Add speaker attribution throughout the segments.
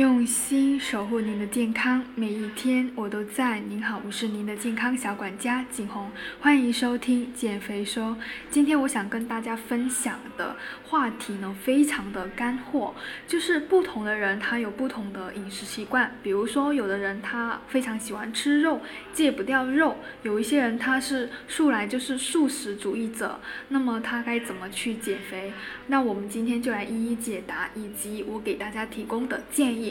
Speaker 1: 用心守护您的健康，每一天我都在。您好，我是您的健康小管家景红，欢迎收听减肥说。今天我想跟大家分享的话题呢，非常的干货，就是不同的人他有不同的饮食习惯。比如说，有的人他非常喜欢吃肉，戒不掉肉；有一些人他是素来就是素食主义者，那么他该怎么去减肥？那我们今天就来一一解答，以及我给大家提供的建议。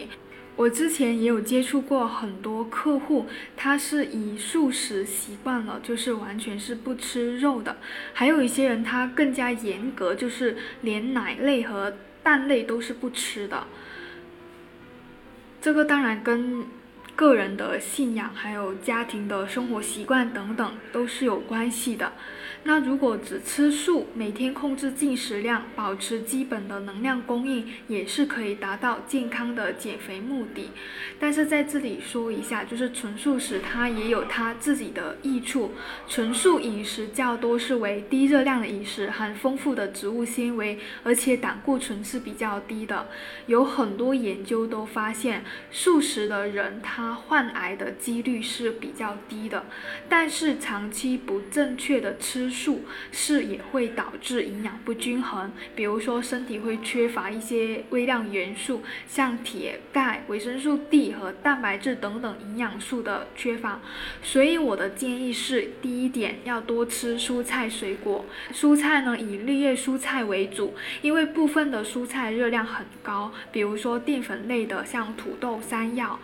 Speaker 1: 我之前也有接触过很多客户，他是以素食习惯了，就是完全是不吃肉的。还有一些人他更加严格，就是连奶类和蛋类都是不吃的。这个当然跟。个人的信仰，还有家庭的生活习惯等等，都是有关系的。那如果只吃素，每天控制进食量，保持基本的能量供应，也是可以达到健康的减肥目的。但是在这里说一下，就是纯素食它也有它自己的益处。纯素饮食较多是为低热量的饮食，含丰富的植物纤维，而且胆固醇是比较低的。有很多研究都发现，素食的人他。患癌的几率是比较低的，但是长期不正确的吃素是也会导致营养不均衡，比如说身体会缺乏一些微量元素，像铁、钙、维生素 D 和蛋白质等等营养素的缺乏。所以我的建议是，第一点要多吃蔬菜水果，蔬菜呢以绿叶蔬菜为主，因为部分的蔬菜热量很高，比如说淀粉类的，像土豆、山药。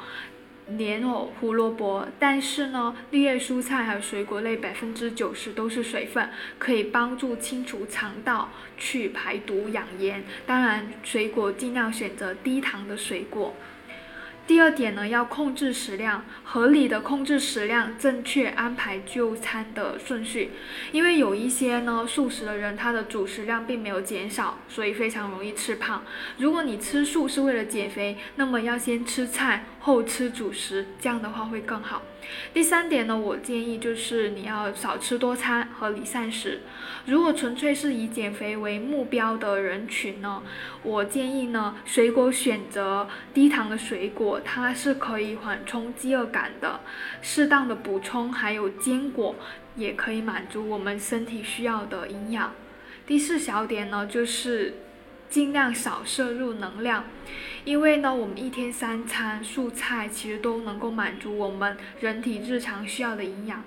Speaker 1: 莲藕、胡萝卜，但是呢，绿叶蔬菜还有水果类，百分之九十都是水分，可以帮助清除肠道、去排毒、养颜。当然，水果尽量选择低糖的水果。第二点呢，要控制食量，合理的控制食量，正确安排就餐的顺序。因为有一些呢，素食的人，他的主食量并没有减少，所以非常容易吃胖。如果你吃素是为了减肥，那么要先吃菜后吃主食，这样的话会更好。第三点呢，我建议就是你要少吃多餐，合理膳食。如果纯粹是以减肥为目标的人群呢，我建议呢，水果选择低糖的水果，它是可以缓冲饥饿感的。适当的补充还有坚果，也可以满足我们身体需要的营养。第四小点呢，就是。尽量少摄入能量，因为呢，我们一天三餐蔬菜其实都能够满足我们人体日常需要的营养。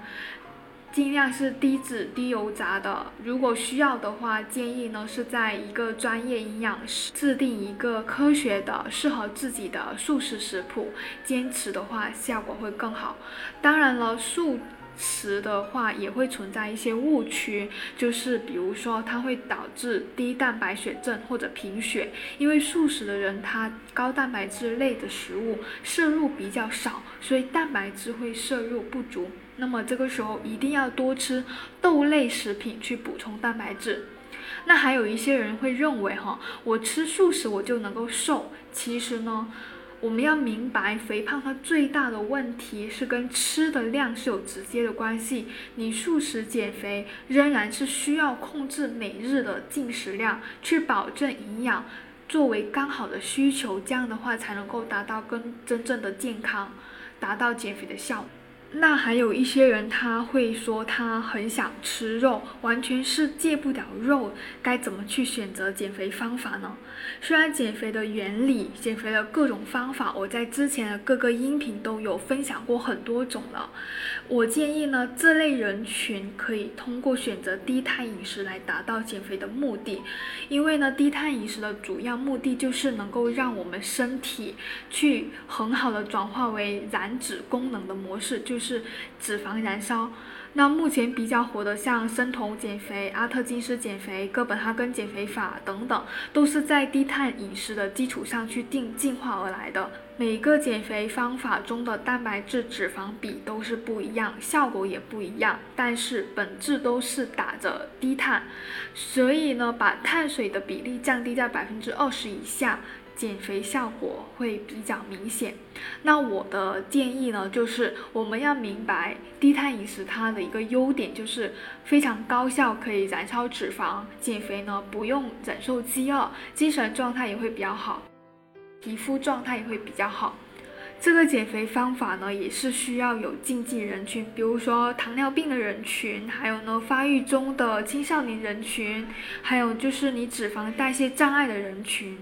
Speaker 1: 尽量是低脂低油炸的，如果需要的话，建议呢是在一个专业营养师制定一个科学的适合自己的素食食谱，坚持的话效果会更好。当然了，素。食的话也会存在一些误区，就是比如说它会导致低蛋白血症或者贫血，因为素食的人他高蛋白质类的食物摄入比较少，所以蛋白质会摄入不足。那么这个时候一定要多吃豆类食品去补充蛋白质。那还有一些人会认为哈，我吃素食我就能够瘦，其实呢。我们要明白，肥胖它最大的问题是跟吃的量是有直接的关系。你素食减肥仍然是需要控制每日的进食量，去保证营养作为刚好的需求，这样的话才能够达到更真正的健康，达到减肥的效果。那还有一些人他会说他很想吃肉，完全是戒不了肉，该怎么去选择减肥方法呢？虽然减肥的原理、减肥的各种方法，我在之前的各个音频都有分享过很多种了。我建议呢，这类人群可以通过选择低碳饮食来达到减肥的目的，因为呢，低碳饮食的主要目的就是能够让我们身体去很好的转化为燃脂功能的模式，就。就是脂肪燃烧。那目前比较火的，像生酮减肥、阿特金斯减肥、哥本哈根减肥法等等，都是在低碳饮食的基础上去定进化而来的。每个减肥方法中的蛋白质、脂肪比都是不一样，效果也不一样，但是本质都是打着低碳。所以呢，把碳水的比例降低在百分之二十以下。减肥效果会比较明显。那我的建议呢，就是我们要明白低碳饮食它的一个优点，就是非常高效，可以燃烧脂肪。减肥呢不用忍受饥饿，精神状态也会比较好。皮肤状态也会比较好。这个减肥方法呢，也是需要有禁忌人群，比如说糖尿病的人群，还有呢发育中的青少年人群，还有就是你脂肪代谢障碍的人群，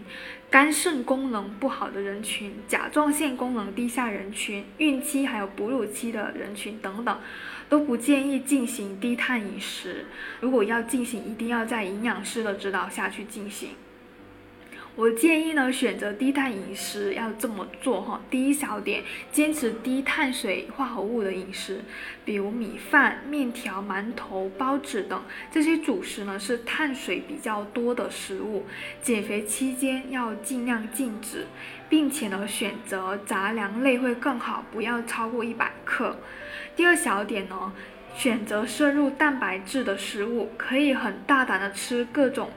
Speaker 1: 肝肾功能不好的人群，甲状腺功能低下人群，孕期还有哺乳期的人群等等，都不建议进行低碳饮食。如果要进行，一定要在营养师的指导下去进行。我建议呢，选择低碳饮食要这么做哈。第一小点，坚持低碳水化合物的饮食，比如米饭、面条、馒头、包子等这些主食呢，是碳水比较多的食物。减肥期间要尽量禁止，并且呢，选择杂粮类会更好，不要超过一百克。第二小点呢。选择摄入蛋白质的食物，可以很大胆的吃各种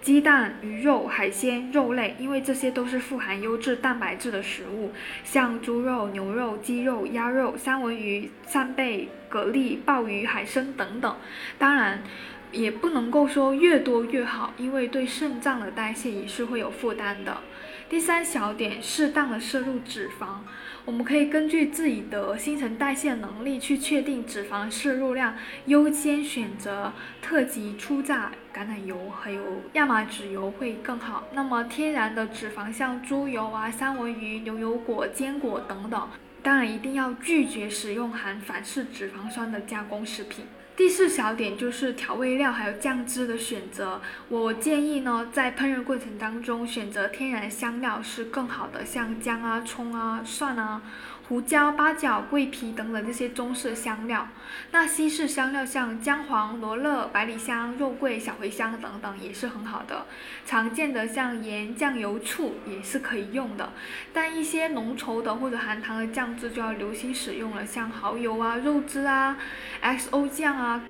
Speaker 1: 鸡蛋、鱼肉、海鲜、肉类，因为这些都是富含优质蛋白质的食物，像猪肉、牛肉、鸡肉、鸭肉、三文鱼、扇贝、蛤蜊、鲍鱼、海参等等。当然，也不能够说越多越好，因为对肾脏的代谢也是会有负担的。第三小点，适当的摄入脂肪。我们可以根据自己的新陈代谢能力去确定脂肪摄入量，优先选择特级初榨橄榄油还有亚麻籽油会更好。那么天然的脂肪像猪油啊、三文鱼、牛油果、坚果等等，当然一定要拒绝使用含反式脂肪酸的加工食品。第四小点就是调味料还有酱汁的选择，我建议呢，在烹饪过程当中选择天然香料是更好的，像姜啊、葱啊、蒜啊。胡椒、八角、桂皮等等这些中式香料，那西式香料像姜黄、罗勒、百里香、肉桂、小茴香等等也是很好的。常见的像盐、酱油、醋也是可以用的，但一些浓稠的或者含糖的酱汁就要留心使用了，像蚝油啊、肉汁啊、XO 酱啊。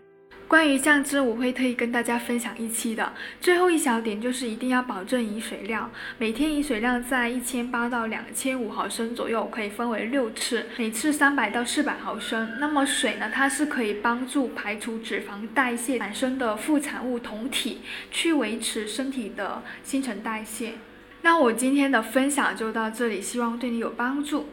Speaker 1: 关于酱汁，我会特意跟大家分享一期的。最后一小点就是一定要保证饮水量，每天饮水量在一千八到两千五毫升左右，可以分为六次，每次三百到四百毫升。那么水呢，它是可以帮助排除脂肪代谢产生的副产物酮体，去维持身体的新陈代谢。那我今天的分享就到这里，希望对你有帮助。